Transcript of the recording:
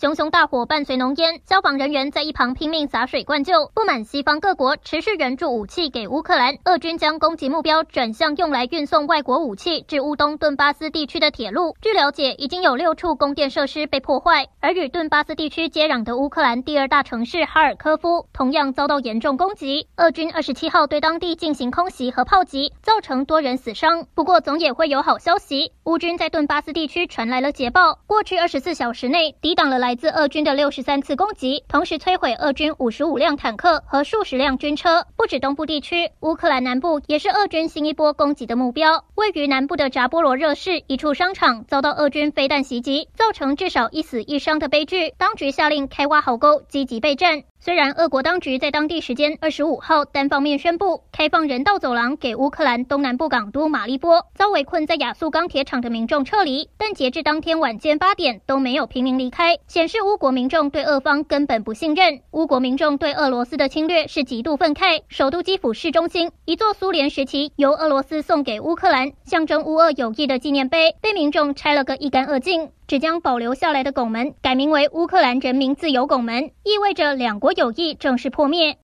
熊熊大火伴随浓烟，消防人员在一旁拼命洒水灌救。不满西方各国持续援助武器给乌克兰，俄军将攻击目标转向用来运送外国武器至乌东顿巴斯地区的铁路。据了解，已经有六处供电设施被破坏，而与顿巴斯地区接壤的乌克兰第二大城市哈尔科夫同样遭到严重攻击。俄军二十七号对当地进行空袭和炮击，造成多人死伤。不过，总也会有好消息，乌军在顿巴斯地区传来了捷报，过去二十四小时内抵挡了来。来自俄军的六十三次攻击，同时摧毁俄军五十五辆坦克和数十辆军车。不止东部地区，乌克兰南部也是俄军新一波攻击的目标。位于南部的扎波罗热市一处商场遭到俄军飞弹袭击，造成至少一死一伤的悲剧。当局下令开挖壕沟，积极备战。虽然俄国当局在当地时间二十五号单方面宣布开放人道走廊给乌克兰东南部港都马利波，遭围困在亚速钢铁厂的民众撤离，但截至当天晚间八点都没有平民离开，显示乌国民众对俄方根本不信任。乌国民众对俄罗斯的侵略是极度愤慨。首都基辅市中心一座苏联时期由俄罗斯送给乌克兰，象征乌俄友谊的纪念碑被民众拆了个一干二净。只将保留下来的拱门改名为乌克兰人民自由拱门，意味着两国友谊正式破灭。